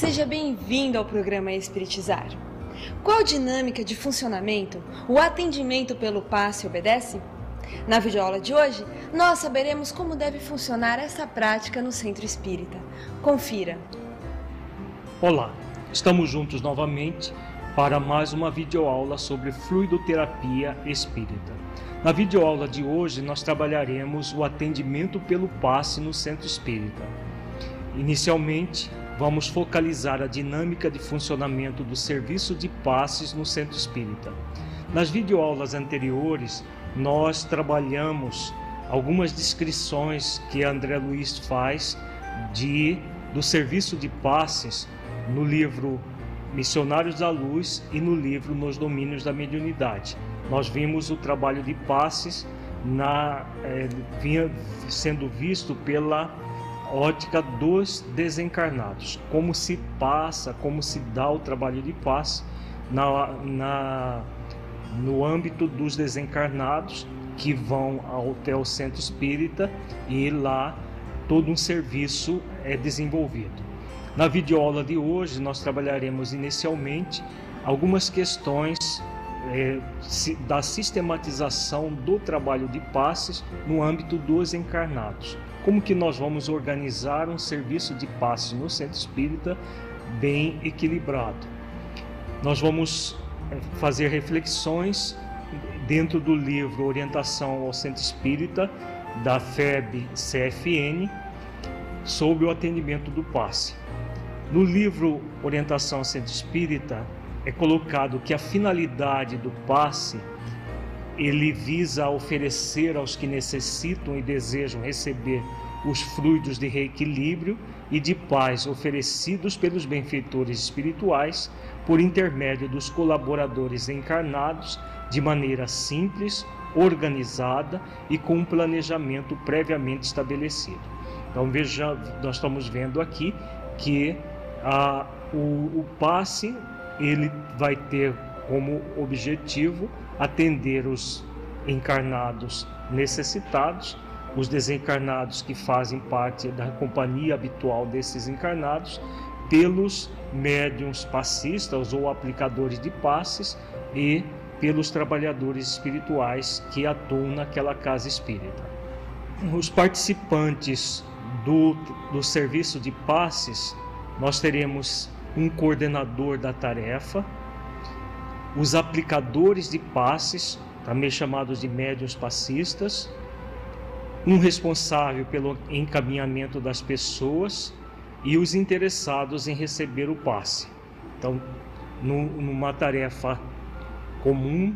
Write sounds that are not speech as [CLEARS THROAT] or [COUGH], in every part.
seja bem-vindo ao programa Espiritizar. Qual dinâmica de funcionamento o atendimento pelo passe obedece? Na videoaula de hoje, nós saberemos como deve funcionar essa prática no centro espírita. Confira. Olá, estamos juntos novamente para mais uma videoaula sobre fluidoterapia espírita. Na videoaula de hoje, nós trabalharemos o atendimento pelo passe no centro espírita. Inicialmente, vamos focalizar a dinâmica de funcionamento do serviço de passes no centro espírita. Nas videoaulas anteriores, nós trabalhamos algumas descrições que André Luiz faz de do serviço de passes no livro Missionários da Luz e no livro Nos Domínios da Mediunidade. Nós vimos o trabalho de passes na, vinha sendo visto pela ótica dos desencarnados, como se passa, como se dá o trabalho de paz na, na, no âmbito dos desencarnados que vão até o centro espírita e lá todo um serviço é desenvolvido. Na videoaula de hoje, nós trabalharemos inicialmente algumas questões é, da sistematização do trabalho de passes no âmbito dos encarnados. Como que nós vamos organizar um serviço de passe no centro espírita bem equilibrado? Nós vamos eh, fazer reflexões dentro do livro Orientação ao Centro Espírita da FEB CFN sobre o atendimento do passe. No livro Orientação ao Centro Espírita é colocado que a finalidade do passe ele visa oferecer aos que necessitam e desejam receber os fluidos de reequilíbrio e de paz oferecidos pelos benfeitores espirituais por intermédio dos colaboradores encarnados de maneira simples, organizada e com um planejamento previamente estabelecido. Então veja, nós estamos vendo aqui que a, o, o passe ele vai ter como objetivo atender os encarnados necessitados, os desencarnados que fazem parte da companhia habitual desses encarnados, pelos médiums passistas ou aplicadores de passes e pelos trabalhadores espirituais que atuam naquela casa espírita. Os participantes do, do serviço de passes, nós teremos um coordenador da tarefa, os aplicadores de passes, também chamados de médios passistas, um responsável pelo encaminhamento das pessoas e os interessados em receber o passe. Então, numa tarefa comum,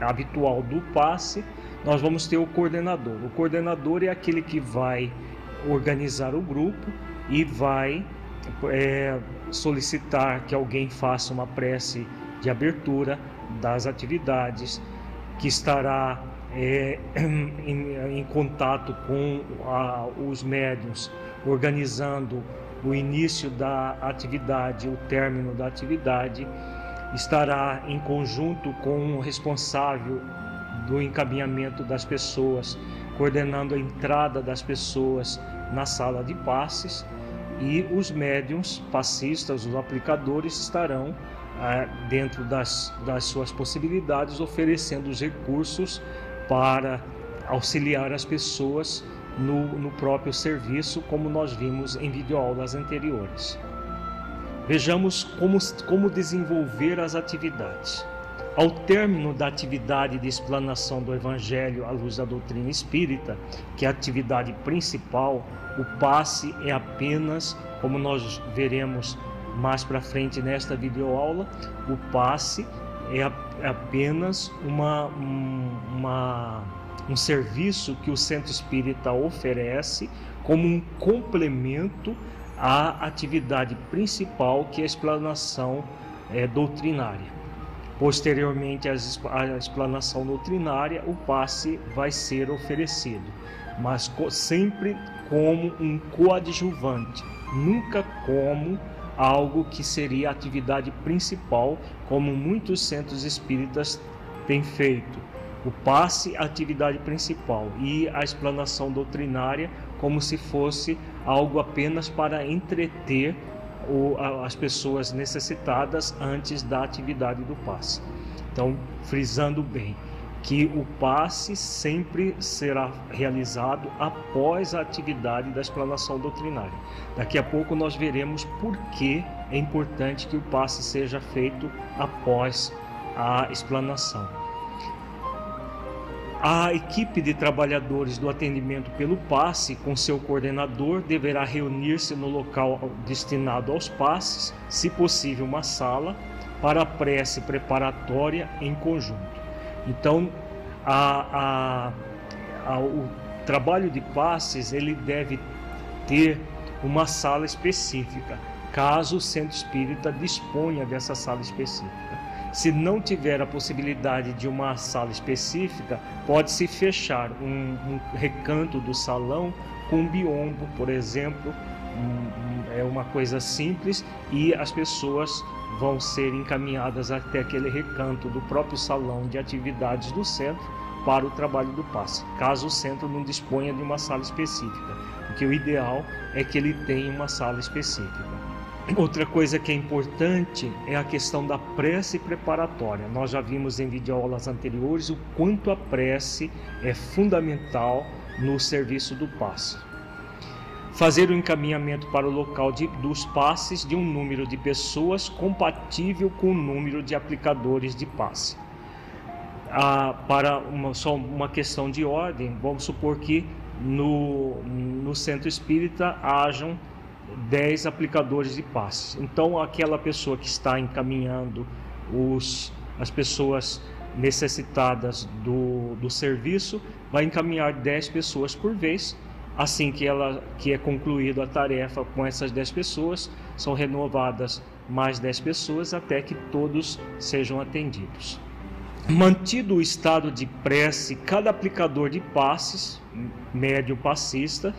habitual do passe, nós vamos ter o coordenador. O coordenador é aquele que vai organizar o grupo e vai é, solicitar que alguém faça uma prece de abertura das atividades, que estará é, [CLEARS THROAT] em, em, contato com a, os médios, organizando o início da atividade, o término da atividade, estará em conjunto com o responsável do encaminhamento das pessoas, coordenando a entrada das pessoas na sala de passes e os médiums passistas, os aplicadores, estarão dentro das, das suas possibilidades, oferecendo os recursos para auxiliar as pessoas no, no próprio serviço, como nós vimos em videoaulas anteriores. Vejamos como, como desenvolver as atividades. Ao término da atividade de explanação do Evangelho à luz da doutrina espírita, que é a atividade principal, o passe é apenas, como nós veremos mais para frente nesta videoaula, o passe é, é apenas uma, uma, um serviço que o centro espírita oferece como um complemento à atividade principal, que é a explanação é, doutrinária. Posteriormente à explanação doutrinária, o passe vai ser oferecido, mas sempre como um coadjuvante, nunca como algo que seria a atividade principal, como muitos centros espíritas têm feito. O passe, a atividade principal, e a explanação doutrinária, como se fosse algo apenas para entreter as pessoas necessitadas antes da atividade do passe. Então, frisando bem, que o passe sempre será realizado após a atividade da explanação doutrinária. Daqui a pouco nós veremos por que é importante que o passe seja feito após a explanação. A equipe de trabalhadores do atendimento pelo passe, com seu coordenador, deverá reunir-se no local destinado aos passes, se possível, uma sala, para a prece preparatória em conjunto. Então, a, a, a, o trabalho de passes ele deve ter uma sala específica, caso o centro espírita disponha dessa sala específica. Se não tiver a possibilidade de uma sala específica, pode-se fechar um, um, recanto do salão com um biombo, por exemplo, um, é uma coisa simples e as pessoas vão ser encaminhadas até aquele recanto do próprio salão de atividades do centro para o trabalho do passe, caso o centro não disponha de uma sala específica, porque o ideal é que ele tenha uma sala específica. Outra coisa que é importante é a questão da prece preparatória. Nós já vimos em videoaulas anteriores o quanto a prece é fundamental no serviço do passe. Fazer o encaminhamento para o local de, dos passes de um número de pessoas compatível com o número de aplicadores de passe. Ah, para uma, só uma questão de ordem, vamos supor que no, no centro espírita hajam 10 aplicadores de passes. Então, aquela pessoa que está encaminhando os, as pessoas necessitadas do, do serviço vai encaminhar 10 pessoas por vez. Assim que, ela, que é concluída a tarefa com essas 10 pessoas, são renovadas mais 10 pessoas até que todos sejam atendidos. Mantido o estado de prece, cada aplicador de passes, médio passista,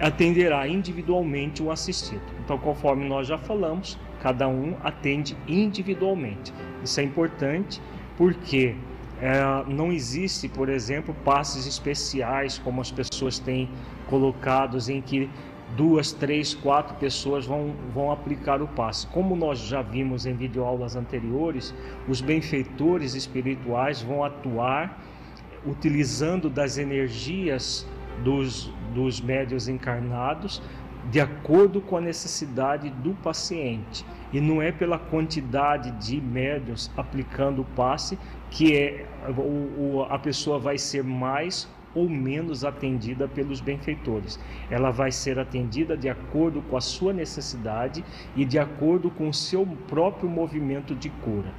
atenderá individualmente o assistido. Então, conforme nós já falamos, cada um atende individualmente. Isso é importante porque é, não existe, por exemplo, passes especiais como as pessoas têm colocados em que duas, três, quatro pessoas vão, vão aplicar o passe. Como nós já vimos em videoaulas anteriores, os benfeitores espirituais vão atuar utilizando das energias dos, dos médios encarnados de acordo com a necessidade do paciente. E não é pela quantidade de médios aplicando o passe que é, o, o, a pessoa vai ser mais ou menos atendida pelos benfeitores. Ela vai ser atendida de acordo com a sua necessidade e de acordo com o seu próprio movimento de cura.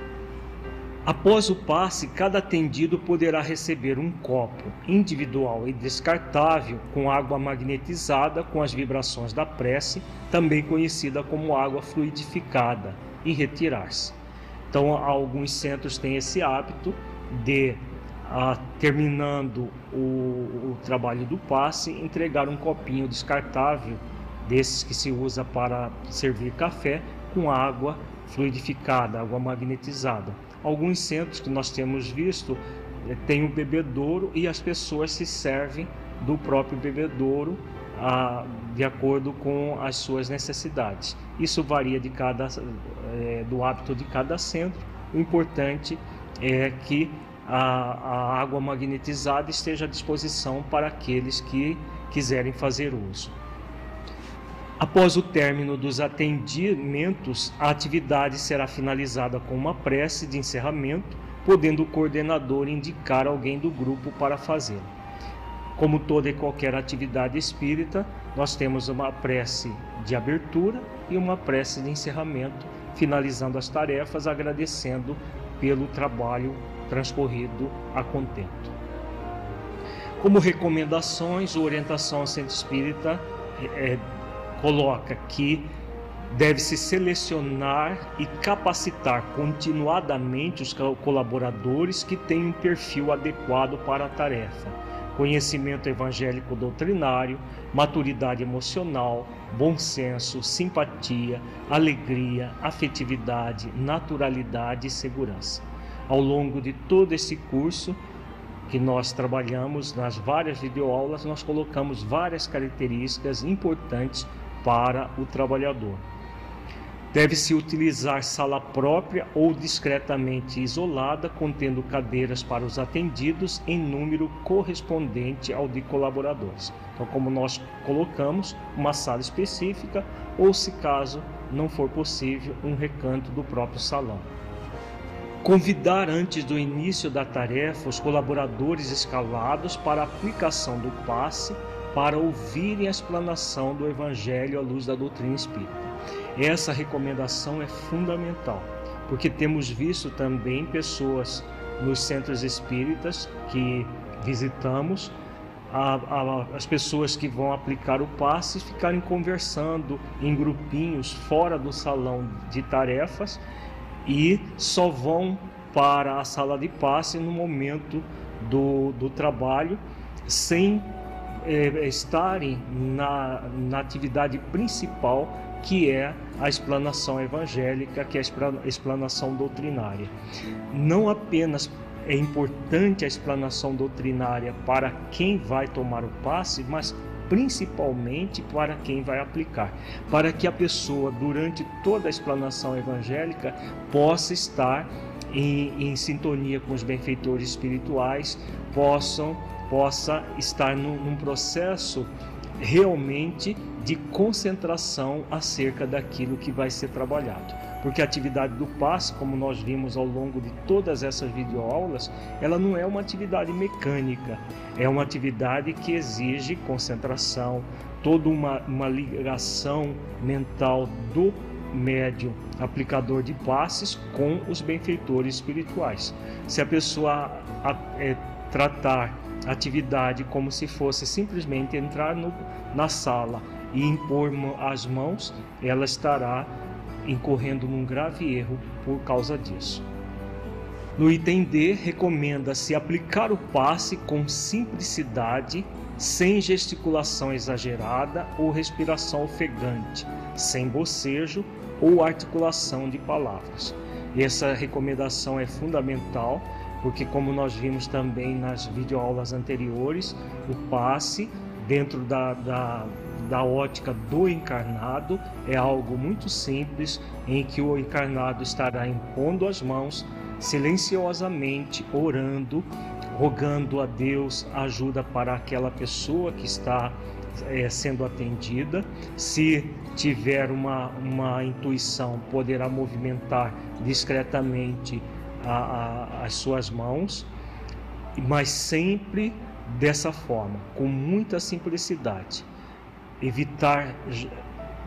Após o passe, cada atendido poderá receber um copo individual e descartável com água magnetizada com as vibrações da prece, também conhecida como água fluidificada, e retirar-se. Então, alguns centros têm esse hábito de, terminando o, o trabalho do passe, entregar um copinho descartável, desses que se usa para servir café, com água fluidificada, água magnetizada Alguns centros que nós temos visto eh, têm o bebedouro e as pessoas se servem do próprio bebedouro ah, de acordo com as suas necessidades. Isso varia de cada, eh, do hábito de cada centro. O importante é que a, a água magnetizada esteja à disposição para aqueles que quiserem fazer uso. Após o término dos atendimentos, a atividade será finalizada com uma prece de encerramento, podendo o coordenador indicar alguém do grupo para fazê-lo. Como toda e qualquer atividade espírita, nós temos uma prece de abertura e uma prece de encerramento, finalizando as tarefas, agradecendo pelo trabalho transcorrido a contento. Como recomendações, a orientação ao centro espírita é, coloca que deve-se selecionar e capacitar continuadamente os colaboradores que têm um perfil adequado para a tarefa. Conhecimento evangélico doutrinário, maturidade emocional, bom senso, simpatia, alegria, afetividade, naturalidade e segurança. Ao longo de todo esse curso, que nós trabalhamos nas várias videoaulas, nós colocamos várias características importantes para o trabalhador. Deve-se utilizar sala própria ou discretamente isolada, contendo cadeiras para os atendidos em número correspondente ao de colaboradores. Então, como nós colocamos, uma sala específica ou, se caso não for possível, um recanto do próprio salão. Convidar antes do início da tarefa os colaboradores escalados para a aplicação do passe para ouvirem a explanação do Evangelho à luz da doutrina espírita. Essa recomendação é fundamental, porque temos visto também pessoas nos centros espíritas que visitamos, a, a, as pessoas que vão aplicar o passe ficarem conversando em grupinhos fora do salão de tarefas e só vão para a sala de passe no momento do, do trabalho sem é, estarem na, na atividade principal que é a explanação evangélica, que é a explanação doutrinária. Não apenas é importante a explanação doutrinária para quem vai tomar o passe, mas principalmente para quem vai aplicar, para que a pessoa, durante toda a explanação evangélica, possa estar em, em sintonia com os benfeitores espirituais, possam possa estar num, num processo realmente de concentração acerca daquilo que vai ser trabalhado. Porque a atividade do passe, como nós vimos ao longo de todas essas videoaulas, ela não é uma atividade mecânica, é uma atividade que exige concentração, toda uma, uma ligação mental do médium aplicador de passes com os benfeitores espirituais. Se a pessoa é, tratar atividade como se fosse simplesmente entrar no, na sala e impor as mãos, ela estará incorrendo num grave erro por causa disso. No item D, recomenda-se aplicar o passe com simplicidade, sem gesticulação exagerada ou respiração ofegante, sem bocejo ou articulação de palavras. Essa recomendação é fundamental porque como nós vimos também nas videoaulas anteriores, o passe dentro da, da, da ótica do encarnado é algo muito simples em que o encarnado estará impondo as mãos silenciosamente, orando, rogando a Deus ajuda para aquela pessoa que está é, sendo atendida. Se tiver uma, uma intuição, poderá movimentar discretamente a, a, as suas mãos, mas sempre dessa forma, com muita simplicidade. Evitar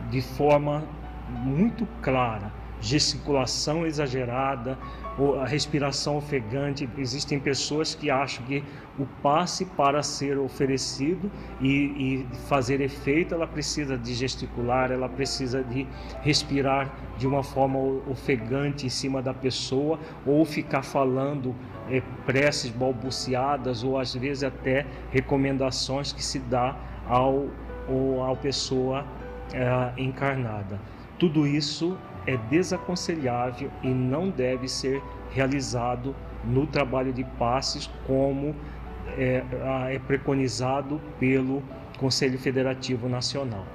de forma muito clara gesticulação exagerada, a respiração ofegante. Existem pessoas que acham que o passe para ser oferecido e, e, fazer efeito, ela precisa de gesticular, ela precisa de respirar de uma forma ofegante em cima da pessoa ou ficar falando é, preces balbuciadas ou às vezes até recomendações que se dá ao, ao, à pessoa é, encarnada. Tudo isso é desaconselhável e não deve ser realizado no trabalho de passes como é, é preconizado pelo Conselho Federativo Nacional.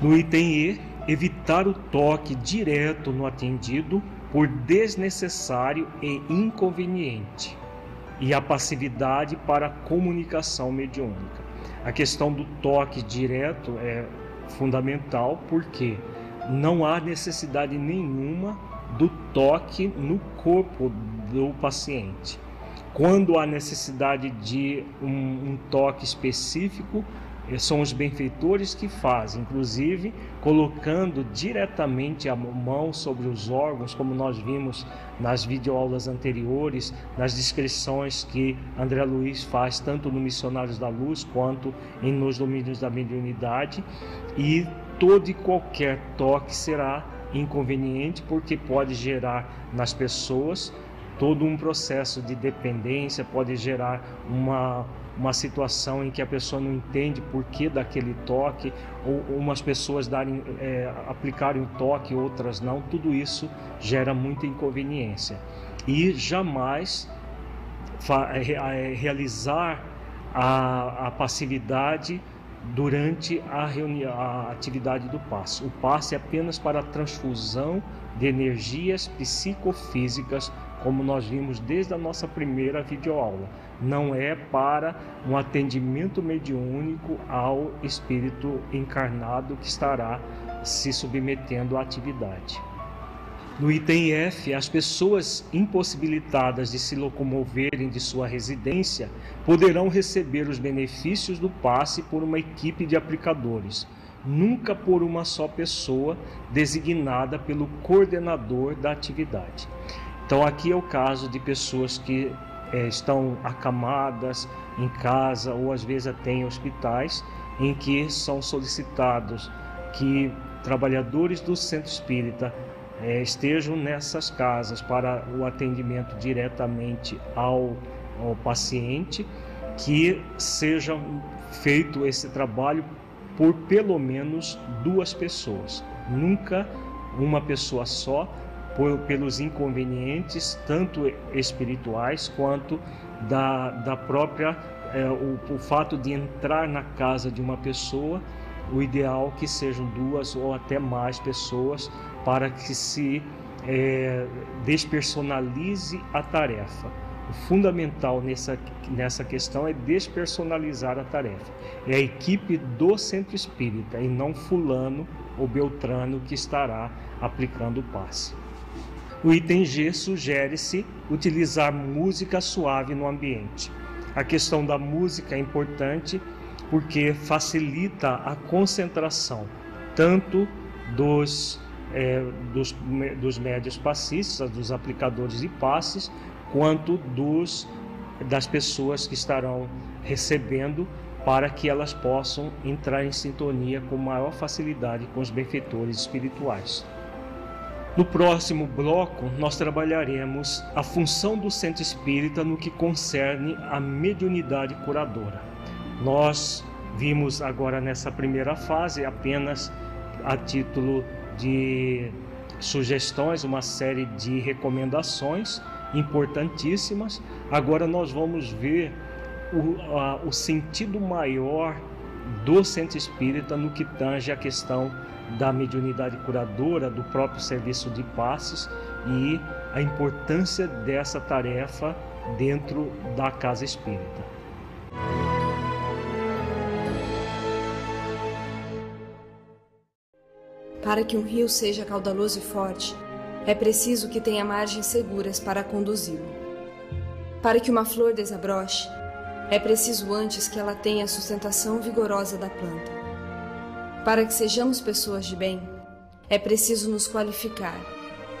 No item E, evitar o toque direto no atendido por desnecessário e inconveniente, e a passividade para comunicação mediúnica. A questão do toque direto é fundamental porque não há necessidade nenhuma do toque no corpo do paciente. Quando há necessidade de um, um toque específico, eh, são os benfeitores que fazem, inclusive colocando diretamente a mão sobre os órgãos, como nós vimos nas videoaulas anteriores, nas descrições que André Luiz faz tanto no Missionários da Luz quanto em Nos Domínios da Mediunidade, e todo e qualquer toque será inconveniente porque pode gerar nas pessoas todo um processo de dependência, pode gerar uma, uma situação em que a pessoa não entende por que daquele toque, ou, umas pessoas darem, é, aplicarem o toque, outras não, tudo isso gera muita inconveniência. E jamais é, realizar a, a passividade durante a, a atividade do passe. O passe é apenas para a transfusão de energias psicofísicas, como nós vimos desde a nossa primeira videoaula. Não é para um atendimento mediúnico ao espírito encarnado que estará se submetendo à atividade. No item F, as pessoas impossibilitadas de se locomoverem de sua residência poderão receber os benefícios do passe por uma equipe de aplicadores, nunca por uma só pessoa designada pelo coordenador da atividade. Então, aqui é o caso de pessoas que é, estão acamadas em casa ou às vezes até em hospitais, em que são solicitados que trabalhadores do centro espírita é, estejam nessas casas para o atendimento diretamente ao, ao paciente, que seja feito esse trabalho por pelo menos duas pessoas, nunca uma pessoa só, por, pelos inconvenientes, tanto espirituais quanto da, da própria. É, o, o fato de entrar na casa de uma pessoa o ideal que sejam duas ou até mais pessoas para que se é, despersonalize a tarefa. O fundamental nessa, nessa questão é despersonalizar a tarefa. É a equipe do centro espírita e não fulano ou beltrano que estará aplicando o passe. O item G sugere-se utilizar música suave no ambiente. A questão da música é importante porque facilita a concentração tanto dos, é, dos, dos médios passistas, dos aplicadores de passes, quanto dos, das pessoas que estarão recebendo para que elas possam entrar em sintonia com maior facilidade com os benfeitores espirituais. No próximo bloco, nós trabalharemos a função do centro espírita no que concerne a mediunidade curadora. Nós vimos agora nessa primeira fase apenas a título de sugestões, uma série de recomendações importantíssimas. Agora nós vamos ver o, a, o sentido maior do centro espírita no que tange a questão da mediunidade curadora, do próprio serviço de passes e a importância dessa tarefa dentro da casa espírita. Para que um rio seja caudaloso e forte, é preciso que tenha margens seguras para conduzi-lo. Para que uma flor desabroche, é preciso antes que ela tenha a sustentação vigorosa da planta. Para que sejamos pessoas de bem, é preciso nos qualificar,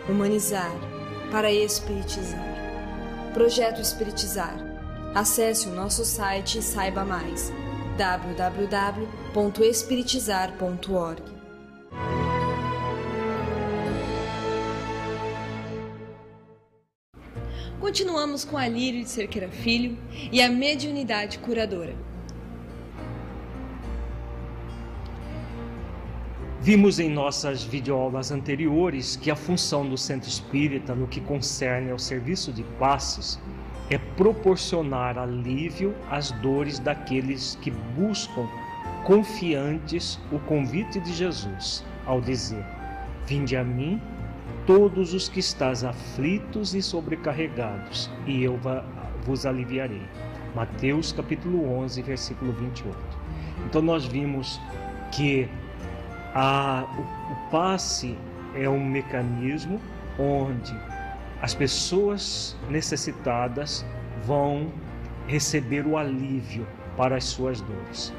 humanizar, para espiritizar. Projeto Espiritizar. Acesse o nosso site e saiba mais. www.espiritizar.org Continuamos com a Lírio de Cerqueira Filho e a mediunidade curadora. Vimos em nossas videoaulas anteriores que a função do centro espírita no que concerne ao serviço de passes é proporcionar alívio às dores daqueles que buscam confiantes o convite de Jesus ao dizer: Vinde a mim todos os que estás aflitos e sobrecarregados, e eu vos aliviarei. Mateus capítulo 11, versículo 28. Então nós vimos que a, o, o passe é um mecanismo onde as pessoas necessitadas vão receber o alívio para as suas dores.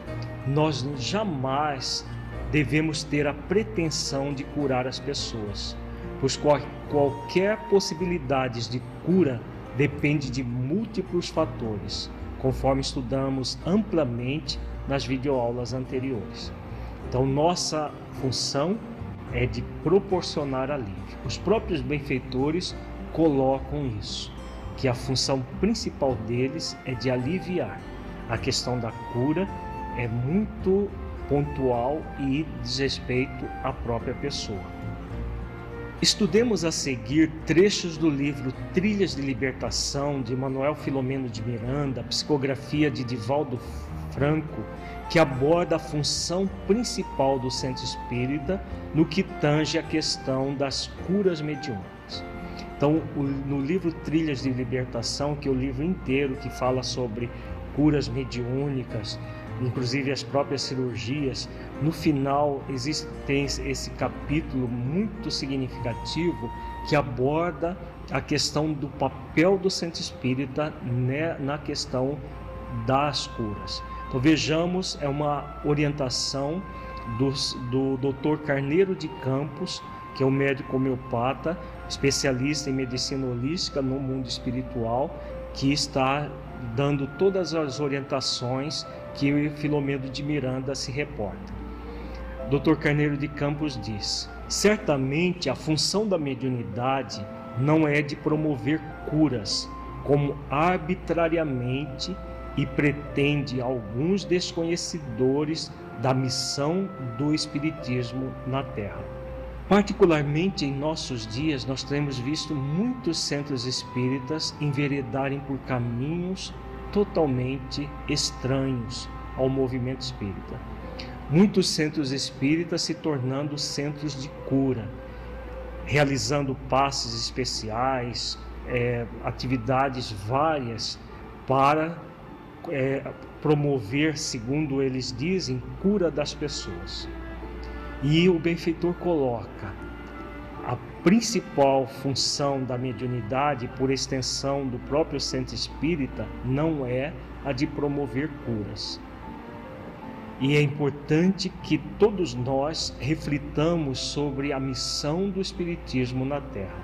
Nós jamais devemos ter a pretensão de curar as pessoas, pois qual, qualquer possibilidade de cura depende de múltiplos fatores, conforme estudamos amplamente nas videoaulas anteriores. Então, nossa função é de proporcionar alívio. Os próprios benfeitores colocam isso, que a função principal deles é de aliviar. A questão da cura é muito pontual e diz respeito à própria pessoa. Estudemos a seguir trechos do livro Trilhas de Libertação de Manuel Filomeno de Miranda, psicografia de Divaldo Franco, que aborda a função principal do centro espírita no que tange a questão das curas mediúnicas. Então, no livro Trilhas de Libertação, que é o livro inteiro que fala sobre curas mediúnicas, inclusive as próprias cirurgias. No final existe tem esse capítulo muito significativo que aborda a questão do papel do centro espírita né, na questão das curas. Então vejamos, é uma orientação do, do Dr. Carneiro de Campos, que é um médico homeopata, especialista em medicina holística no mundo espiritual, que está dando todas as orientações que o Filomeno de Miranda se reporta. Dr. Carneiro de Campos diz: certamente a função da mediunidade não é de promover curas, como arbitrariamente e pretende alguns desconhecedores da missão do Espiritismo na Terra. Particularmente em nossos dias, nós temos visto muitos centros espíritas enveredarem por caminhos totalmente estranhos ao movimento espírita. Muitos centros espíritas se tornando centros de cura, realizando passes especiais, é, atividades várias para é, promover, segundo eles dizem, cura das pessoas. E o benfeitor coloca a principal função da mediunidade, por extensão do próprio centro espírita, não é a de promover curas. E é importante que todos nós reflitamos sobre a missão do Espiritismo na Terra.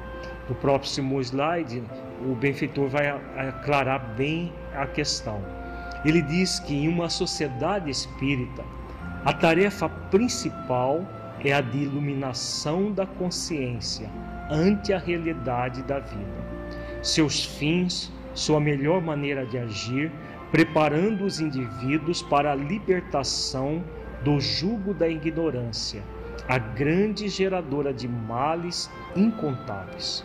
No próximo slide, o benfeitor vai aclarar bem a questão. Ele diz que em uma sociedade espírita, a tarefa principal é a de iluminação da consciência ante a realidade da vida. Seus fins, sua melhor maneira de agir, preparando os indivíduos para a libertação do jugo da ignorância, a grande geradora de males incontáveis.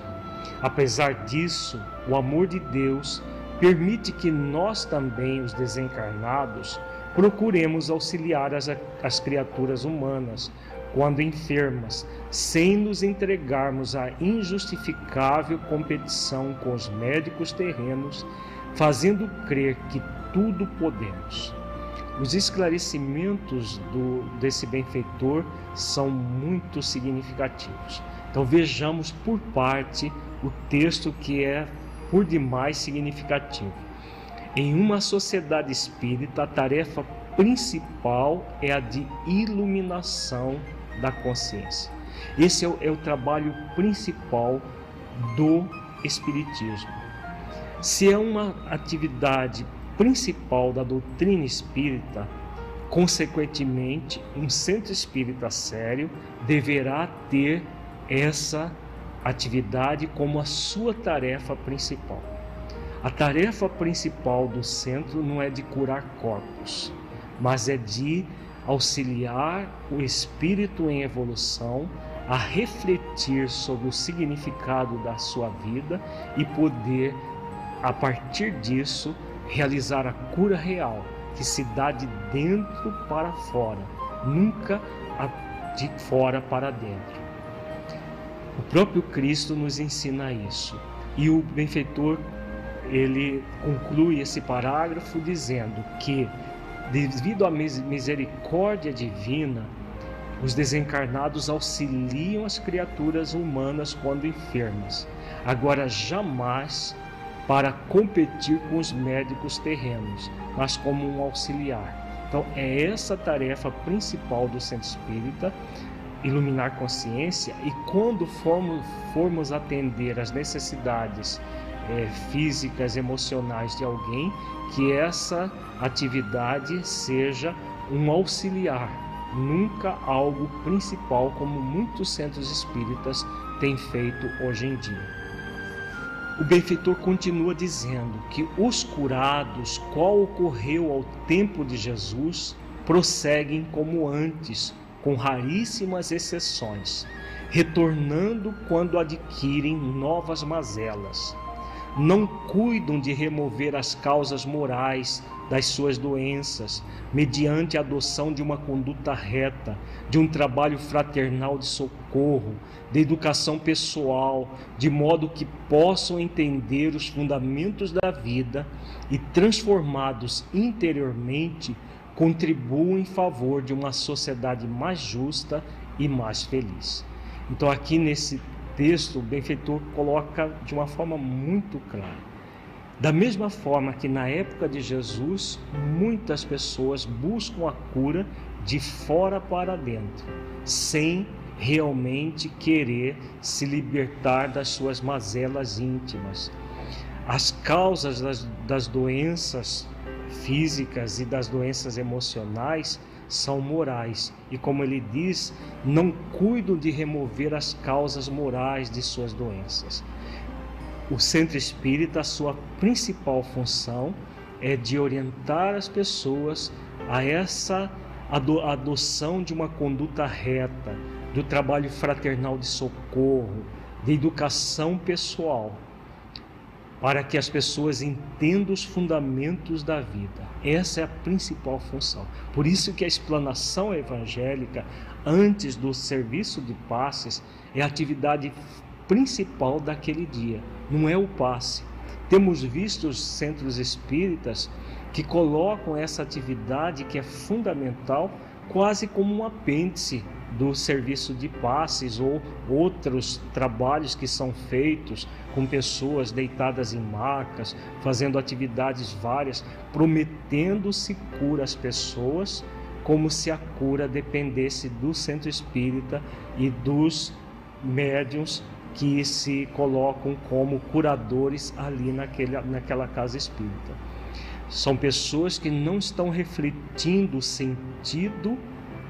Apesar disso, o amor de Deus permite que nós também, os desencarnados, procuremos auxiliar as, as criaturas humanas quando enfermas, sem nos entregarmos à injustificável competição com os médicos terrenos, fazendo crer que tudo podemos. Os esclarecimentos do, desse benfeitor são muito significativos. Então vejamos por parte o texto que é por demais significativo. Em uma sociedade espírita, a tarefa principal é a de iluminação da consciência. Esse é o, é o trabalho principal do Espiritismo. Se é uma atividade principal da doutrina espírita, consequentemente, um centro espírita sério deverá ter essa atividade como a sua tarefa principal. A tarefa principal do centro não é de curar corpos, mas é de auxiliar o espírito em evolução a refletir sobre o significado da sua vida e poder, a partir disso, realizar a cura real que se dá de dentro para fora, nunca de fora para dentro. O próprio Cristo nos ensina isso. E o benfeitor ele conclui esse parágrafo dizendo que Devido à misericórdia divina, os desencarnados auxiliam as criaturas humanas quando enfermas. Agora, jamais para competir com os médicos terrenos, mas como um auxiliar. Então, é essa a tarefa principal do centro espírita iluminar consciência e quando formos, formos atender as necessidades é, físicas, emocionais de alguém, que essa atividade seja um auxiliar, nunca algo principal, como muitos centros espíritas têm feito hoje em dia. O benfeitor continua dizendo que os curados, qual ocorreu ao tempo de Jesus, prosseguem como antes, com raríssimas exceções, retornando quando adquirem novas mazelas. Não cuidam de remover as causas morais das suas doenças, mediante a adoção de uma conduta reta, de um trabalho fraternal de socorro, de educação pessoal, de modo que possam entender os fundamentos da vida e, transformados interiormente, contribuam em favor de uma sociedade mais justa e mais feliz. Então, aqui nesse texto, o benfeitor coloca de uma forma muito clara. Da mesma forma que na época de Jesus, muitas pessoas buscam a cura de fora para dentro, sem realmente querer se libertar das suas mazelas íntimas. As causas das, das doenças físicas e das doenças emocionais são morais. E como ele diz, não cuidam de remover as causas morais de suas doenças. O centro espírita, sua principal função é de orientar as pessoas a essa adoção de uma conduta reta, do trabalho fraternal de socorro, de educação pessoal para que as pessoas entendam os fundamentos da vida. Essa é a principal função. Por isso que a explanação evangélica antes do serviço de passes é a atividade principal daquele dia, não é o passe. Temos visto os centros espíritas que colocam essa atividade que é fundamental quase como um apêndice do serviço de passes ou outros trabalhos que são feitos com pessoas deitadas em macas, fazendo atividades várias, prometendo-se cura às pessoas, como se a cura dependesse do centro espírita e dos médiums que se colocam como curadores ali naquele, naquela casa espírita. São pessoas que não estão refletindo o sentido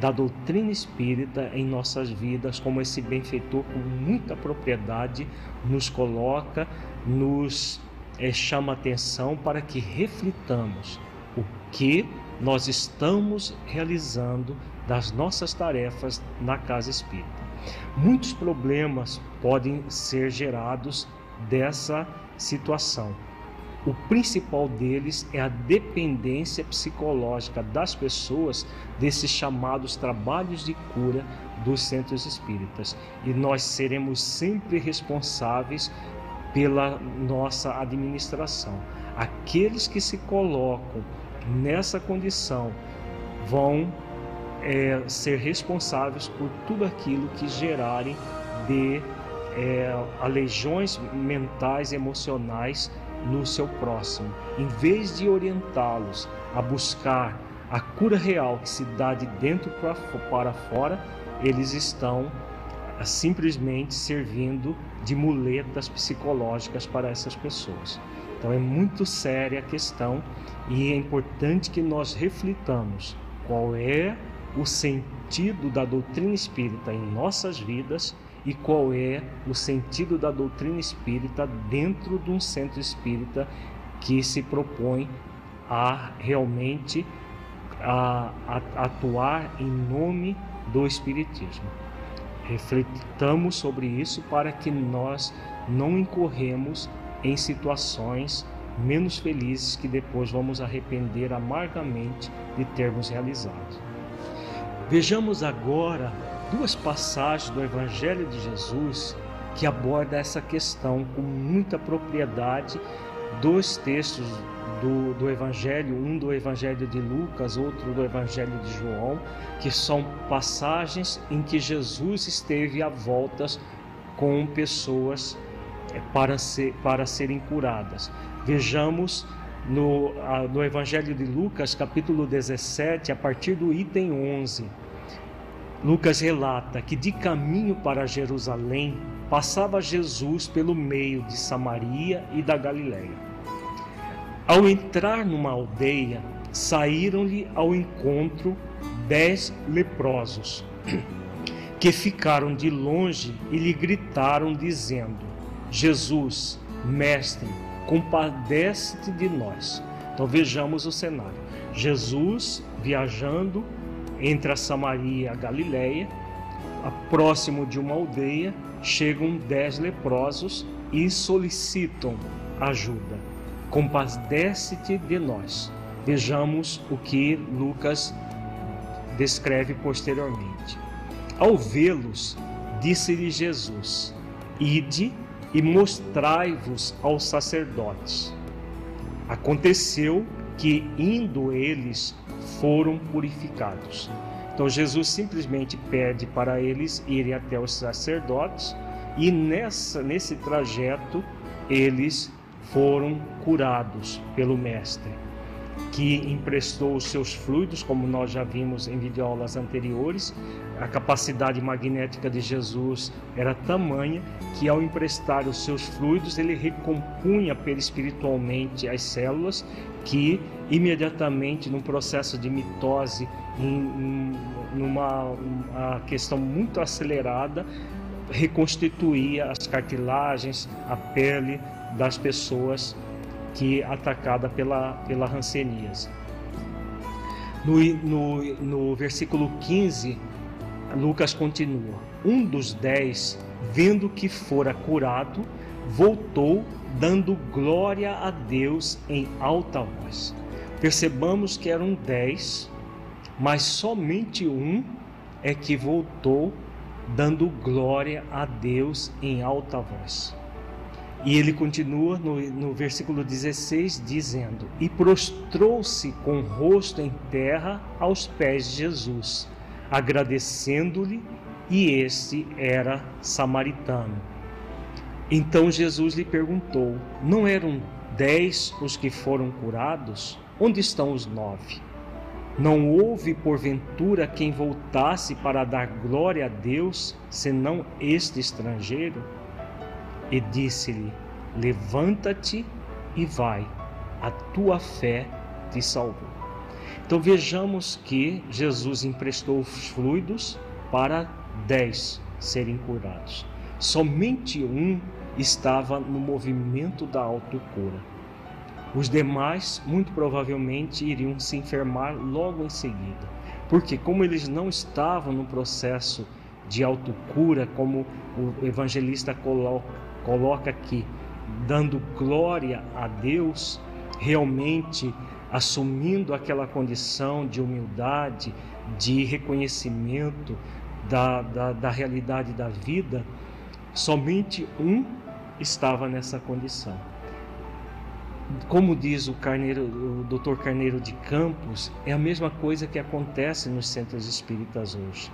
da doutrina espírita em nossas vidas, como esse benfeitor com muita propriedade nos coloca, nos é, chama atenção para que reflitamos o que nós estamos realizando das nossas tarefas na casa espírita. Muitos problemas podem ser gerados dessa situação o principal deles é a dependência psicológica das pessoas desses chamados trabalhos de cura dos centros espíritas. E nós seremos sempre responsáveis pela nossa administração. Aqueles que se colocam nessa condição vão é, ser responsáveis por tudo aquilo que gerarem de é, aleijões mentais, emocionais no seu próximo, em vez de orientá-los a buscar a cura real que se dá de dentro para fora, eles estão ah, simplesmente servindo de muletas psicológicas para essas pessoas. Então é muito séria a questão e é importante que nós reflitamos qual é o sentido da doutrina espírita em nossas vidas e qual é o sentido da doutrina espírita dentro de um centro espírita que se propõe a realmente a, a, atuar em nome do espiritismo. Refletamos sobre isso para que nós não incorremos em situações menos felizes que depois vamos arrepender amargamente de termos realizado. Vejamos agora duas passagens do Evangelho de Jesus que aborda essa questão com muita propriedade dois textos do, do Evangelho, um do Evangelho de Lucas, outro do Evangelho de João, que são passagens em que Jesus esteve a voltas com pessoas é, para, ser, para serem curadas. Vejamos no, no Evangelho de Lucas, capítulo 17, a partir do item 11. Lucas relata que de caminho para Jerusalém passava Jesus pelo meio de Samaria e da Galiléia. Ao entrar numa aldeia, saíram-lhe ao encontro dez leprosos, que ficaram de longe e lhe gritaram, dizendo: Jesus, mestre, compadece-te de nós. Então vejamos o cenário. Jesus viajando entre a Samaria e a Galileia, próximo de uma aldeia, chegam dez leprosos e solicitam ajuda compadece-te de nós. Vejamos o que Lucas descreve posteriormente. Ao vê-los, disse-lhe Jesus: Ide e mostrai-vos aos sacerdotes. Aconteceu que, indo eles, foram purificados. Então Jesus simplesmente pede para eles irem até os sacerdotes e nessa, nesse trajeto eles foram curados pelo Mestre, que emprestou os seus fluidos, como nós já vimos em videoaulas anteriores. A capacidade magnética de Jesus era tamanha que, ao emprestar os seus fluidos, ele recompunha perispiritualmente as células que, imediatamente, num processo de mitose, em, numa uma questão muito acelerada, reconstituía as cartilagens, a pele, das pessoas que atacada pela, pela ranceníase. No, no, no versículo 15, Lucas continua: Um dos dez, vendo que fora curado, voltou dando glória a Deus em alta voz. Percebamos que eram dez, mas somente um é que voltou dando glória a Deus em alta voz. E ele continua no, no versículo 16 dizendo: E prostrou-se com o rosto em terra aos pés de Jesus, agradecendo-lhe, e este era samaritano. Então Jesus lhe perguntou: Não eram dez os que foram curados? Onde estão os nove? Não houve porventura quem voltasse para dar glória a Deus, senão este estrangeiro? E disse-lhe: Levanta-te e vai, a tua fé te salvou. Então vejamos que Jesus emprestou os fluidos para dez serem curados. Somente um estava no movimento da autocura. Os demais, muito provavelmente, iriam se enfermar logo em seguida, porque, como eles não estavam no processo de autocura, como o evangelista coloca, coloca aqui, dando glória a Deus, realmente assumindo aquela condição de humildade, de reconhecimento da, da, da realidade da vida, somente um estava nessa condição. Como diz o, Carneiro, o Dr. Carneiro de Campos, é a mesma coisa que acontece nos centros espíritas hoje.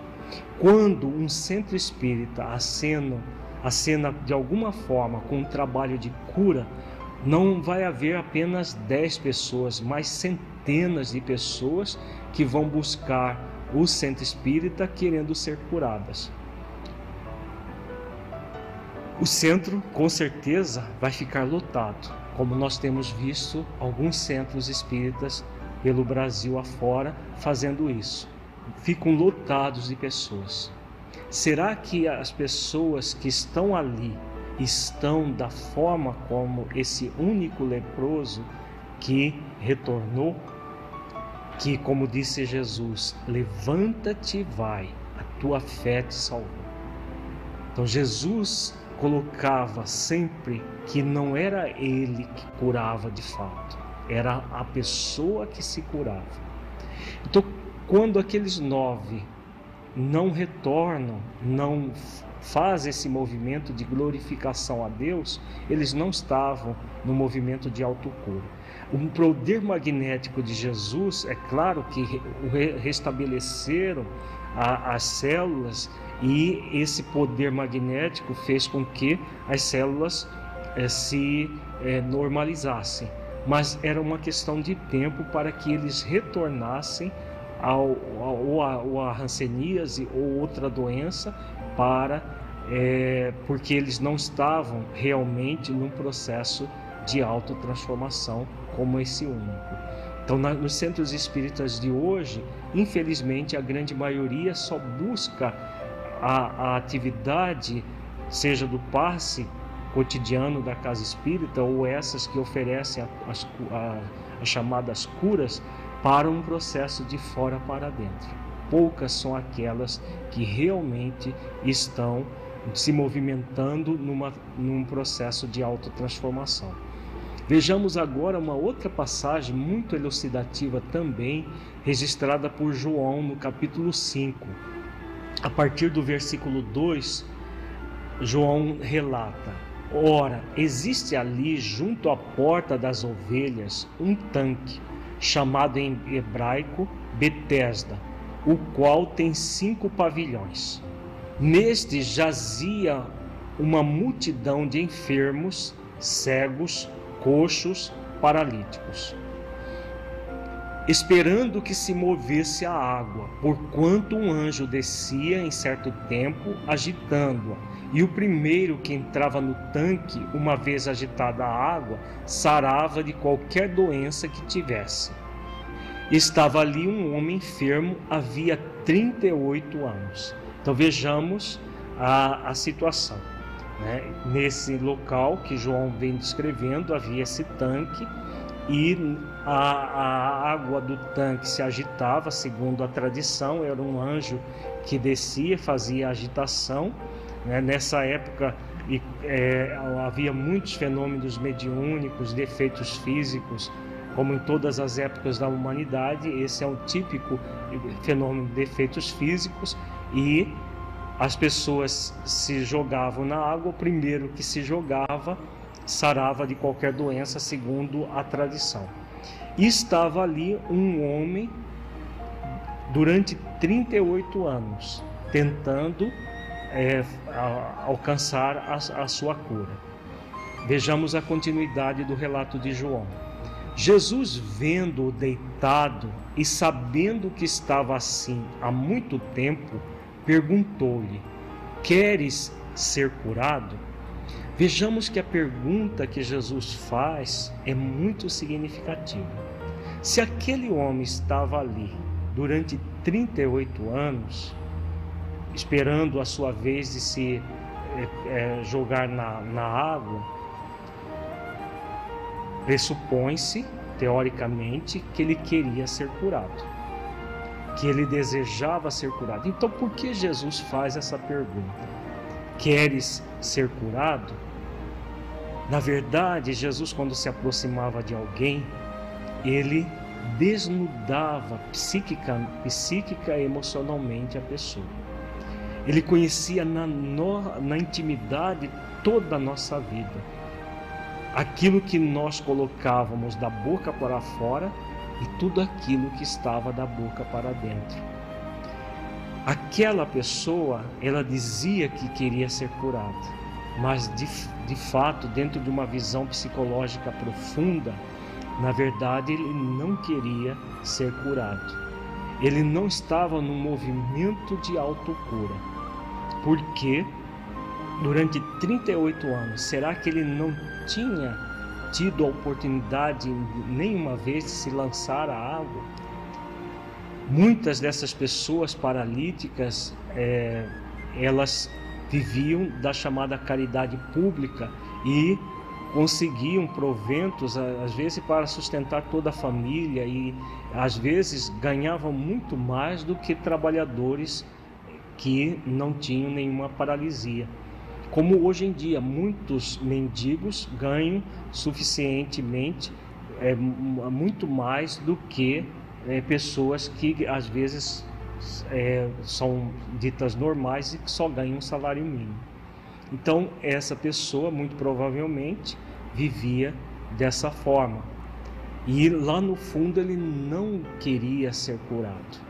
Quando um centro espírita acena a cena de alguma forma com um trabalho de cura, não vai haver apenas 10 pessoas, mas centenas de pessoas que vão buscar o centro espírita querendo ser curadas. O centro, com certeza, vai ficar lotado, como nós temos visto alguns centros espíritas pelo Brasil afora fazendo isso. Ficam lotados de pessoas. Será que as pessoas que estão ali estão da forma como esse único leproso que retornou? Que, como disse Jesus, levanta-te e vai, a tua fé te salvou. Então, Jesus colocava sempre que não era ele que curava de fato, era a pessoa que se curava. Então, quando aqueles nove não retornam, não faz esse movimento de glorificação a Deus, eles não estavam no movimento de autocura. O poder magnético de Jesus, é claro que restabeleceram a, as células e esse poder magnético fez com que as células eh, se eh, normalizassem. Mas era uma questão de tempo para que eles retornassem ao, ao a hanseníase ou outra doença para é, porque eles não estavam realmente num processo de autotransformação como esse único. Então, na, nos centros espíritas de hoje, infelizmente, a grande maioria só busca a, a atividade, seja do passe cotidiano da casa espírita ou essas que oferecem as, as chamadas curas para um processo de fora para dentro. Poucas são aquelas que realmente estão se movimentando numa, num processo de autotransformação. Vejamos agora uma outra passagem muito elucidativa também, registrada por João no capítulo 5. A partir do versículo 2, João relata: Ora, existe ali junto à porta das ovelhas um tanque, chamado em hebraico Betesda, o qual tem cinco pavilhões. Neste jazia uma multidão de enfermos, cegos, coxos, paralíticos, esperando que se movesse a água, porquanto um anjo descia em certo tempo, agitando-a, e o primeiro que entrava no tanque, uma vez agitada a água, sarava de qualquer doença que tivesse. Estava ali um homem enfermo havia 38 anos. Então vejamos a, a situação. Né? Nesse local que João vem descrevendo, havia esse tanque e a, a, água do tanque se agitava, segundo a tradição, era um anjo que descia, fazia agitação. Né? Nessa época e, é, havia muitos fenômenos mediúnicos, defeitos físicos, como em todas as épocas da humanidade, esse é um típico fenômeno de defeitos físicos e as pessoas se jogavam na água, o primeiro que se jogava sarava de qualquer doença, segundo a tradição. E estava ali um homem durante 38 anos, tentando é, a, alcançar a, a sua cura. Vejamos a continuidade do relato de João. Jesus, vendo-o deitado e sabendo que estava assim há muito tempo, perguntou-lhe: Queres ser curado? Vejamos que a pergunta que Jesus faz é muito significativa. Se aquele homem estava ali durante 38 anos, esperando a sua vez de se é, é, jogar na, na água, pressupõe-se, teoricamente, que ele queria ser curado que ele desejava ser curado. Então, por que Jesus faz essa pergunta? Queres ser curado? Na verdade, Jesus, quando se aproximava de alguém, ele desnudava psíquica, psíquica e emocionalmente a pessoa. Ele conhecia na, no, na intimidade toda a nossa vida. Aquilo que nós colocávamos da boca para fora e tudo aquilo que estava da boca para dentro. Aquela pessoa, ela dizia que queria ser curada, mas de, de fato, dentro de uma visão psicológica profunda, na verdade ele não queria ser curado. Ele não estava no movimento de autocura. Porque durante 38 anos, será que ele não tinha tido a oportunidade nenhuma vez de se lançar à água. Muitas dessas pessoas paralíticas, é, elas viviam da chamada caridade pública e conseguiam proventos, às vezes para sustentar toda a família e às vezes ganhavam muito mais do que trabalhadores que não tinham nenhuma paralisia. Como hoje em dia muitos mendigos ganham suficientemente, é, muito mais do que é, pessoas que às vezes é, são ditas normais e que só ganham um salário mínimo. Então, essa pessoa, muito provavelmente, vivia dessa forma. E lá no fundo ele não queria ser curado.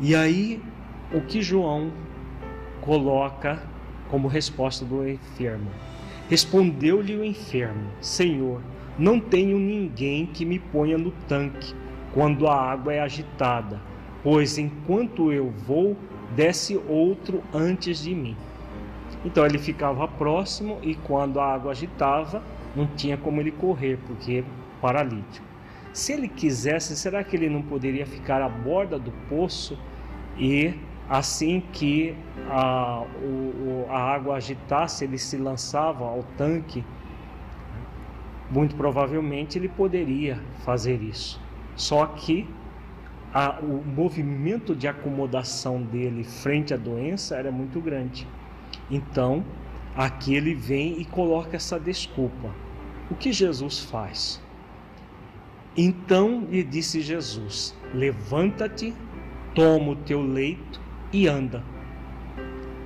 E aí, o que João coloca como resposta do enfermo? Respondeu-lhe o enfermo: Senhor, não tenho ninguém que me ponha no tanque quando a água é agitada, pois enquanto eu vou, desce outro antes de mim. Então ele ficava próximo e quando a água agitava, não tinha como ele correr, porque paralítico. Se ele quisesse, será que ele não poderia ficar à borda do poço e assim que a, o, a água agitasse, ele se lançava ao tanque? Muito provavelmente ele poderia fazer isso. Só que a, o movimento de acomodação dele frente à doença era muito grande. Então, aqui ele vem e coloca essa desculpa. O que Jesus faz? Então lhe disse Jesus: Levanta-te, toma o teu leito e anda.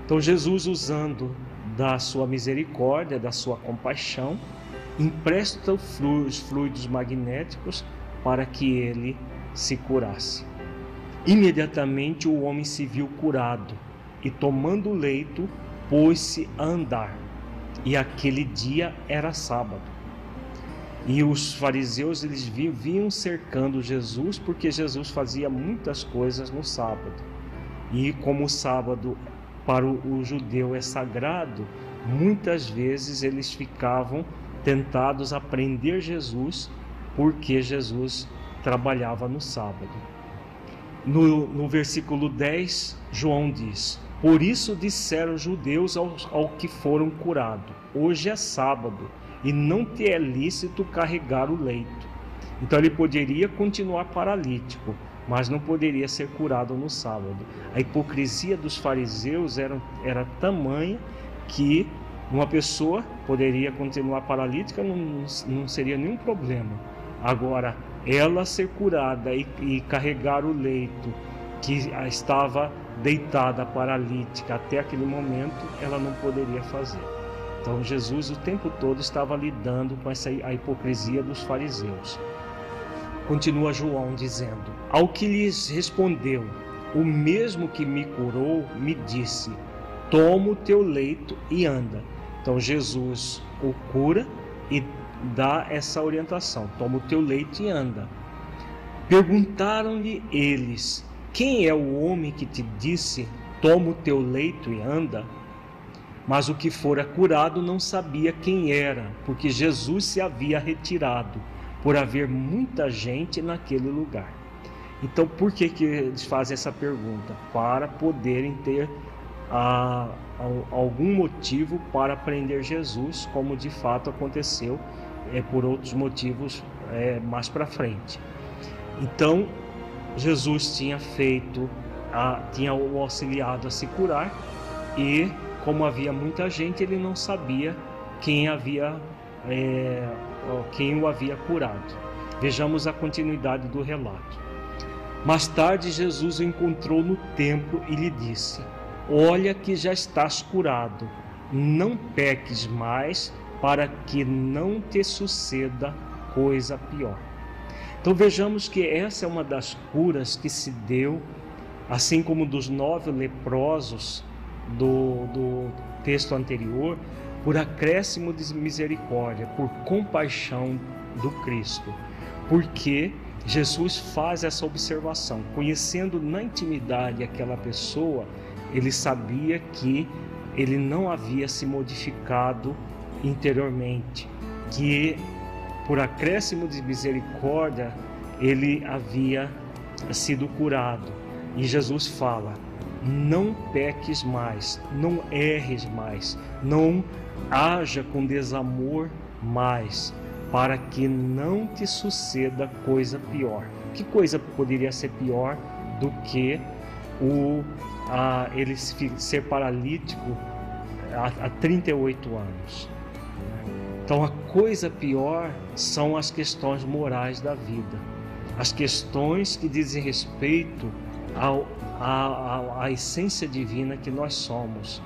Então, Jesus, usando da sua misericórdia, da sua compaixão, empresta os fluidos magnéticos para que ele se curasse. Imediatamente o homem se viu curado e, tomando o leito, pôs-se a andar. E aquele dia era sábado. E os fariseus eles vinham cercando Jesus porque Jesus fazia muitas coisas no sábado. E como o sábado para o, judeu é sagrado, muitas vezes eles ficavam tentados a prender Jesus porque Jesus trabalhava no sábado. No, no versículo 10, João diz: Por isso disseram os judeus ao, ao que foram curados: Hoje é sábado e não te é lícito carregar o leito. Então ele poderia continuar paralítico, mas não poderia ser curado no sábado. A hipocrisia dos fariseus era, era tamanha que uma pessoa poderia continuar paralítica, não, não seria nenhum problema. Agora, ela ser curada e, e carregar o leito que estava deitada paralítica até aquele momento, ela não poderia fazer. Então Jesus o tempo todo estava lidando com essa a hipocrisia dos fariseus. Continua João dizendo: Ao que lhes respondeu, o mesmo que me curou me disse: Toma o teu leito e anda. Então Jesus o cura e dá essa orientação: toma o teu leite e anda. Perguntaram-lhe eles: Quem é o homem que te disse: Toma o teu leito e anda? Mas o que fora curado não sabia quem era, porque Jesus se havia retirado, por haver muita gente naquele lugar. Então, por que, que eles fazem essa pergunta? Para poderem ter algum motivo para prender Jesus, como de fato aconteceu é, por outros motivos é, mais para frente. Então, Jesus tinha feito, a, tinha o auxiliado a se curar e, como havia muita gente, ele não sabia quem havia, é, quem o havia curado. Vejamos a continuidade do relato. Mais tarde, Jesus o encontrou no templo e lhe disse: Olha que já estás curado, não peques mais para que não te suceda coisa pior. Então vejamos que essa é uma das curas que se deu, assim como dos nove leprosos do, do texto anterior, por acréscimo de misericórdia, por compaixão do Cristo. Porque Jesus faz essa observação, conhecendo na intimidade aquela pessoa, ele sabia que ele não havia se modificado interiormente, que por acréscimo de misericórdia ele havia sido curado. E Jesus fala: não peques mais, não erres mais, não haja com desamor mais, para que não te suceda coisa pior. Que coisa poderia ser pior do que o a, ele ser paralítico há, há 38 anos? Então, a coisa pior são as questões morais da vida, as questões que dizem respeito a, a, a essência divina que nós somos.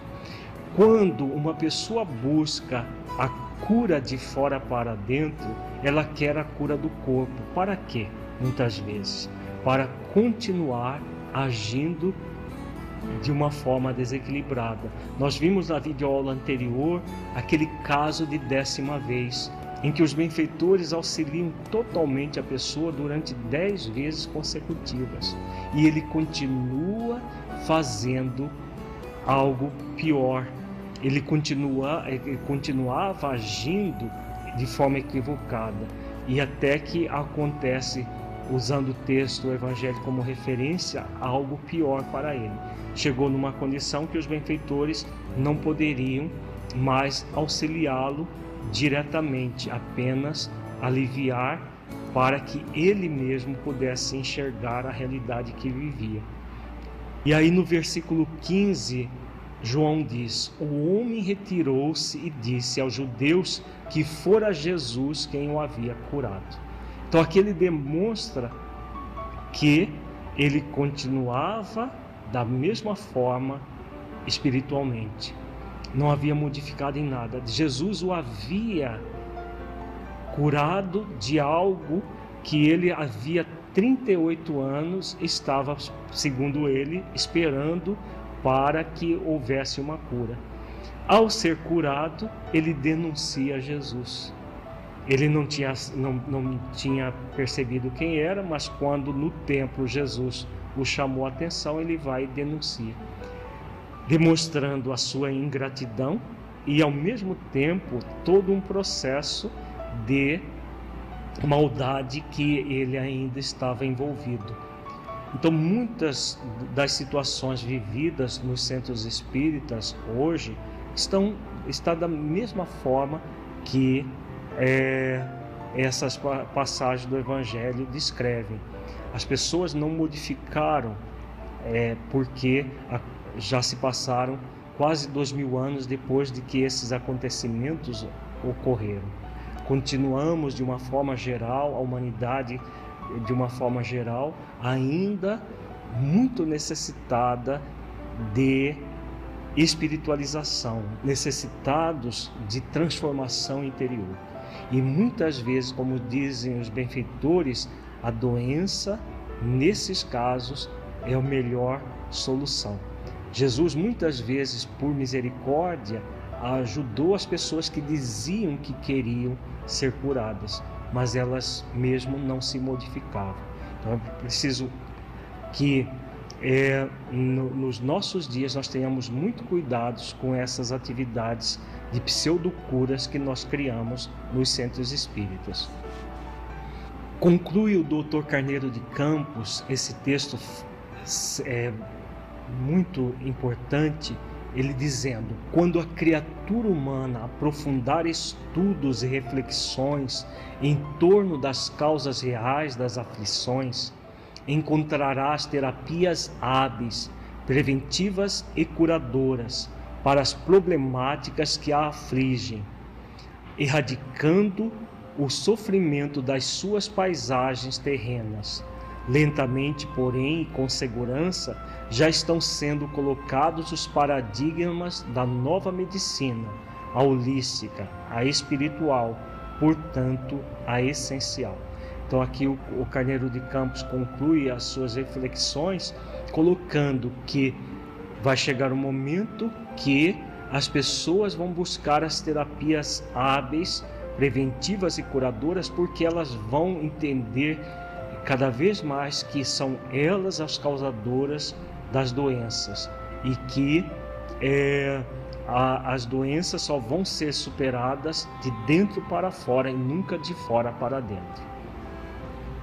Quando uma pessoa busca a cura de fora para dentro, ela quer a cura do corpo. Para quê? Muitas vezes, para continuar agindo de uma forma desequilibrada. Nós vimos na videoaula anterior aquele caso de décima vez, em que os benfeitores auxiliam totalmente a pessoa durante dez vezes consecutivas e ele continua fazendo algo pior. Ele, continua, ele continuava agindo de forma equivocada e até que acontece usando o texto do Evangelho como referência, algo pior para ele. Chegou numa condição que os benfeitores não poderiam mais auxiliá-lo diretamente, apenas aliviar para que ele mesmo pudesse enxergar a realidade que vivia. E aí no versículo 15, João diz: O homem retirou-se e disse aos judeus que fora Jesus quem o havia curado. Então aqui ele demonstra que ele continuava da mesma forma espiritualmente. Não havia modificado em nada. Jesus o havia curado de algo que ele havia 38 anos estava, segundo ele, esperando para que houvesse uma cura. Ao ser curado, ele denuncia Jesus. Ele não tinha, não, não tinha percebido quem era, mas quando no templo Jesus o chamou a atenção, ele vai e denuncia, demonstrando a sua ingratidão e ao mesmo tempo todo um processo de maldade que ele ainda estava envolvido. Então, muitas das situações vividas nos centros espíritas hoje estão está da mesma forma que é, essas passagens do Evangelho descrevem. As pessoas não modificaram é, porque já se passaram quase dois mil anos depois de que esses acontecimentos ocorreram. Continuamos de uma forma geral, a humanidade de uma forma geral, ainda muito necessitada de espiritualização, necessitados de transformação interior. E muitas vezes, como dizem os benfeitores, a doença, nesses casos, é a melhor solução. Jesus, muitas vezes, por misericórdia, ajudou as pessoas que diziam que queriam ser curadas, mas elas mesmo não se modificavam. Então é preciso que é, no, nos nossos dias nós tenhamos muito cuidados com essas atividades de pseudocuras que nós criamos nos centros espíritas. Conclui o Dr. Carneiro de Campos esse texto é, muito importante, ele dizendo: quando a criatura humana aprofundar estudos e reflexões em torno das causas reais das aflições, encontrará as terapias hábeis, preventivas e curadoras para as problemáticas que a afligem, erradicando o sofrimento das suas paisagens terrenas. Lentamente, porém, e com segurança, já estão sendo colocados os paradigmas da nova medicina, a holística, a espiritual, portanto, a essencial. Então, aqui o, o Carneiro de Campos conclui as suas reflexões colocando que vai chegar um momento que as pessoas vão buscar as terapias hábeis, preventivas e curadoras, porque elas vão entender cada vez mais que são elas as causadoras das doenças e que é, a, as doenças só vão ser superadas de dentro para fora e nunca de fora para dentro.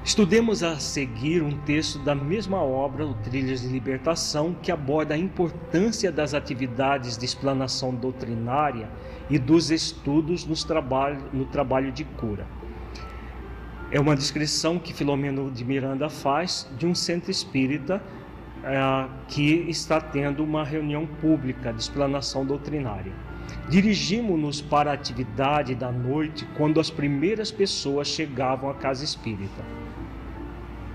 Estudemos a seguir um texto da mesma obra, o Trilhas de Libertação, que aborda a importância das atividades de explanação doutrinária e dos estudos nos trabalho, no trabalho de cura. É uma descrição que Filomeno de Miranda faz de um centro espírita é, que está tendo uma reunião pública de explanação doutrinária. Dirigimos-nos para a atividade da noite quando as primeiras pessoas chegavam à casa espírita.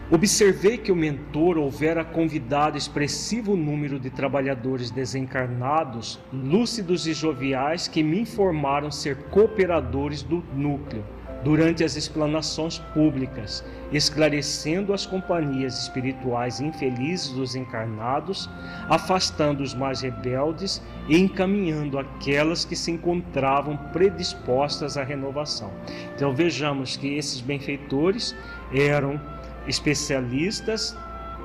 Observei que o mentor houvera convidado expressivo número de trabalhadores desencarnados, lúcidos e joviais, que me informaram ser cooperadores do núcleo durante as explanações públicas, esclarecendo as companhias espirituais infelizes dos encarnados, afastando os mais rebeldes e encaminhando aquelas que se encontravam predispostas à renovação. Então vejamos que esses benfeitores eram especialistas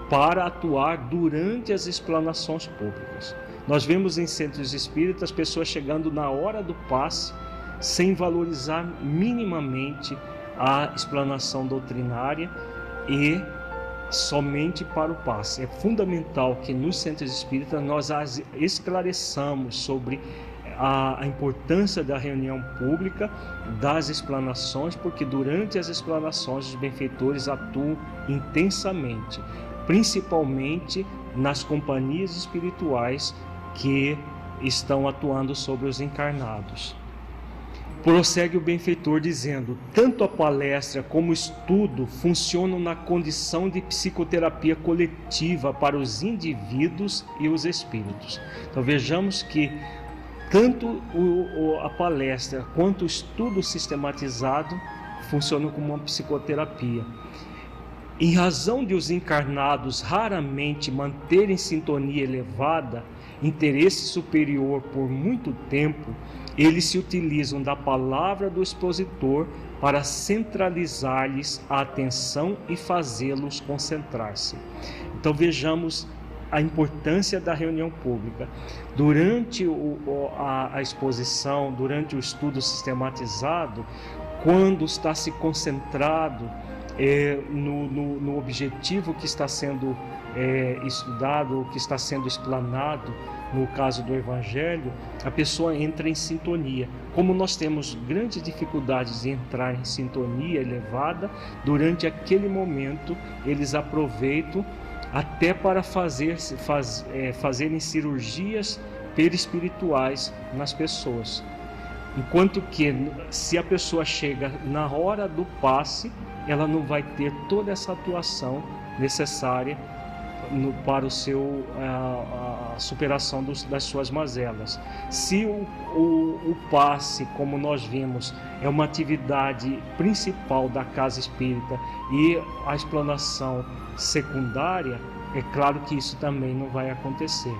para atuar durante as explanações públicas. Nós vemos em centros espíritas pessoas chegando na hora do passe sem valorizar minimamente a explanação doutrinária e somente para o passe. É fundamental que nos centros espíritas nós esclareçamos sobre a, importância da reunião pública, das explanações, porque durante as explanações os benfeitores atuam intensamente, principalmente nas companhias espirituais que estão atuando sobre os encarnados. Prossegue o benfeitor dizendo: tanto a palestra como o estudo funcionam na condição de psicoterapia coletiva para os indivíduos e os espíritos. Então vejamos que tanto o, a palestra quanto o estudo sistematizado funcionam como uma psicoterapia. Em razão de os encarnados raramente manterem sintonia elevada, interesse superior por muito tempo, eles se utilizam da palavra do expositor para centralizar-lhes a atenção e fazê-los concentrar-se. Então vejamos a importância da reunião pública. Durante o, a, a exposição, durante o estudo sistematizado, quando está se concentrado é, no, no, no, objetivo que está sendo é, estudado, que está sendo explanado, no caso do Evangelho, a pessoa entra em sintonia. Como nós temos grandes dificuldades de entrar em sintonia elevada, durante aquele momento eles aproveitam até para fazer, faz, é, fazerem cirurgias perispirituais nas pessoas. Enquanto que, se a pessoa chega na hora do passe, ela não vai ter toda essa atuação necessária no, para o seu a, a superação dos, das suas mazelas. Se o, o, o, passe, como nós vimos, é uma atividade principal da casa espírita e a explanação secundária, é claro que isso também não vai acontecer.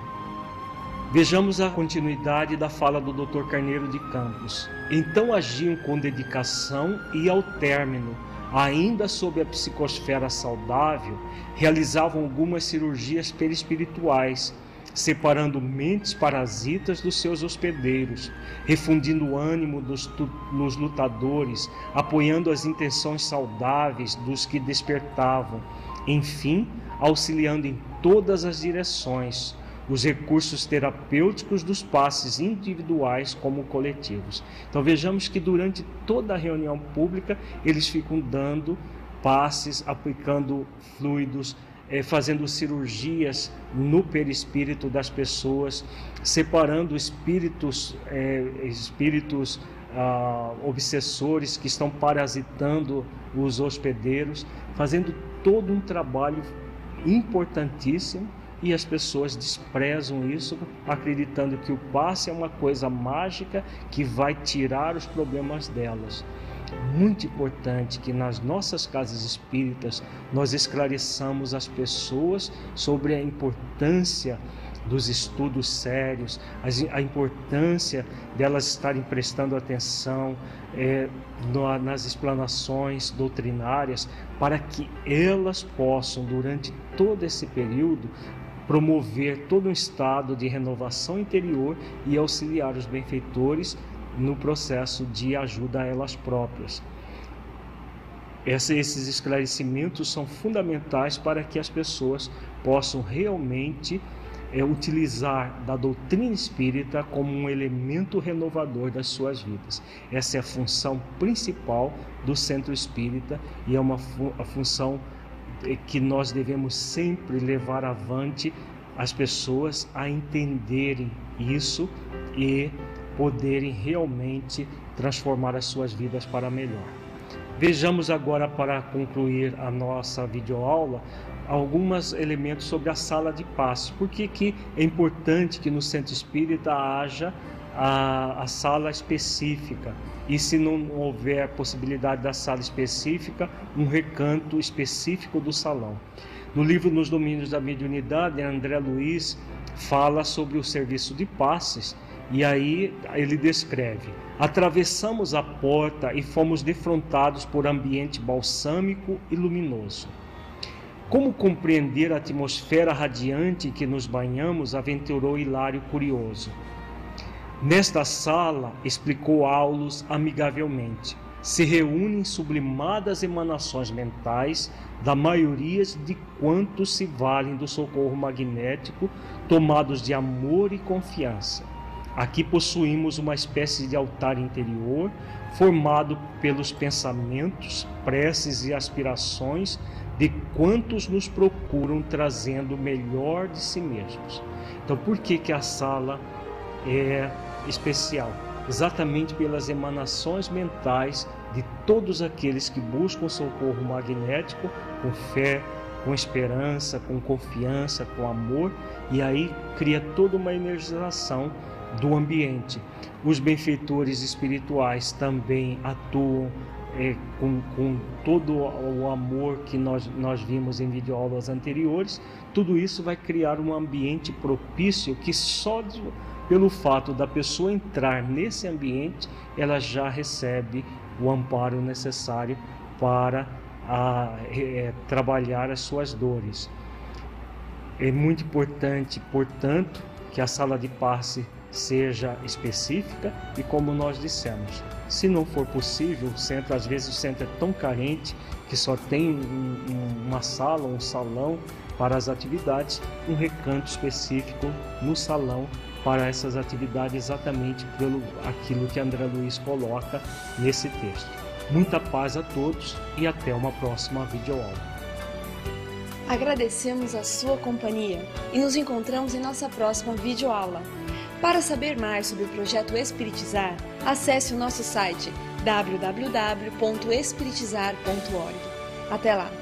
Vejamos a continuidade da fala do Dr. Carneiro de Campos. Então agiam com dedicação e ao término, ainda sob a psicosfera saudável, realizavam algumas cirurgias perispirituais, separando mentes parasitas dos seus hospedeiros, refundindo o ânimo dos, dos lutadores, apoiando as intenções saudáveis dos que despertavam, enfim, auxiliando em todas as direções os recursos terapêuticos dos passes individuais como coletivos. Então vejamos que durante toda a reunião pública eles ficam dando passes, aplicando fluidos, eh, fazendo cirurgias no perispírito das pessoas, separando espíritos, eh, espíritos ah, obsessores que estão parasitando os hospedeiros, fazendo todo um trabalho importantíssimo e as pessoas desprezam isso, acreditando que o passe é uma coisa mágica que vai tirar os problemas delas. Muito importante que nas nossas casas espíritas nós esclareçamos as pessoas sobre a importância dos estudos sérios, a importância delas estarem prestando atenção é, nas explanações doutrinárias, para que elas possam, durante todo esse período, promover todo um estado de renovação interior e auxiliar os benfeitores no processo de ajuda a elas próprias. esses esclarecimentos são fundamentais para que as pessoas possam realmente é, utilizar da doutrina espírita como um elemento renovador das suas vidas. Essa é a função principal do centro espírita e é uma fu a função que nós devemos sempre levar avante as pessoas a entenderem isso e poderem realmente transformar as suas vidas para melhor. Vejamos agora, para concluir a nossa videoaula, alguns elementos sobre a sala de passe. Por que, que é importante que no centro espírita haja a, a sala específica? E se não houver possibilidade da sala específica, um recanto específico do salão. No livro Nos Domínios da Mediunidade, André Luiz fala sobre o serviço de passes e aí ele descreve: atravessamos a porta e fomos defrontados por ambiente balsâmico e luminoso. Como compreender a atmosfera radiante que nos banhamos? aventurou Hilário curioso. Nesta sala, explicou Aulus amigavelmente, se reúnem sublimadas emanações mentais da maioria de quantos se valem do socorro magnético, tomados de amor e confiança. Aqui possuímos uma espécie de altar interior formado pelos pensamentos, preces e aspirações de quantos nos procuram trazendo o melhor de si mesmos. Então, por que, que a sala é especial? Exatamente pelas emanações mentais de todos aqueles que buscam socorro magnético com fé, com esperança, com confiança, com amor, e aí cria toda uma energização do ambiente. Os benfeitores espirituais também atuam é, com, com, todo o amor que nós, nós vimos em videoaulas anteriores, tudo isso vai criar um ambiente propício que só pelo fato da pessoa entrar nesse ambiente, ela já recebe o amparo necessário para a, é, trabalhar as suas dores. É muito importante, portanto, que a sala de passe seja específica e como nós dissemos, se não for possível, o centro às vezes o centro é tão carente que só tem um, uma sala, um salão para as atividades, um recanto específico no salão para essas atividades exatamente pelo aquilo que André Luiz coloca nesse texto. Muita paz a todos e até uma próxima videoaula. Agradecemos a sua companhia e nos encontramos em nossa próxima videoaula. Para saber mais sobre o projeto Espiritizar, acesse o nosso site www.espiritizar.org. Até lá!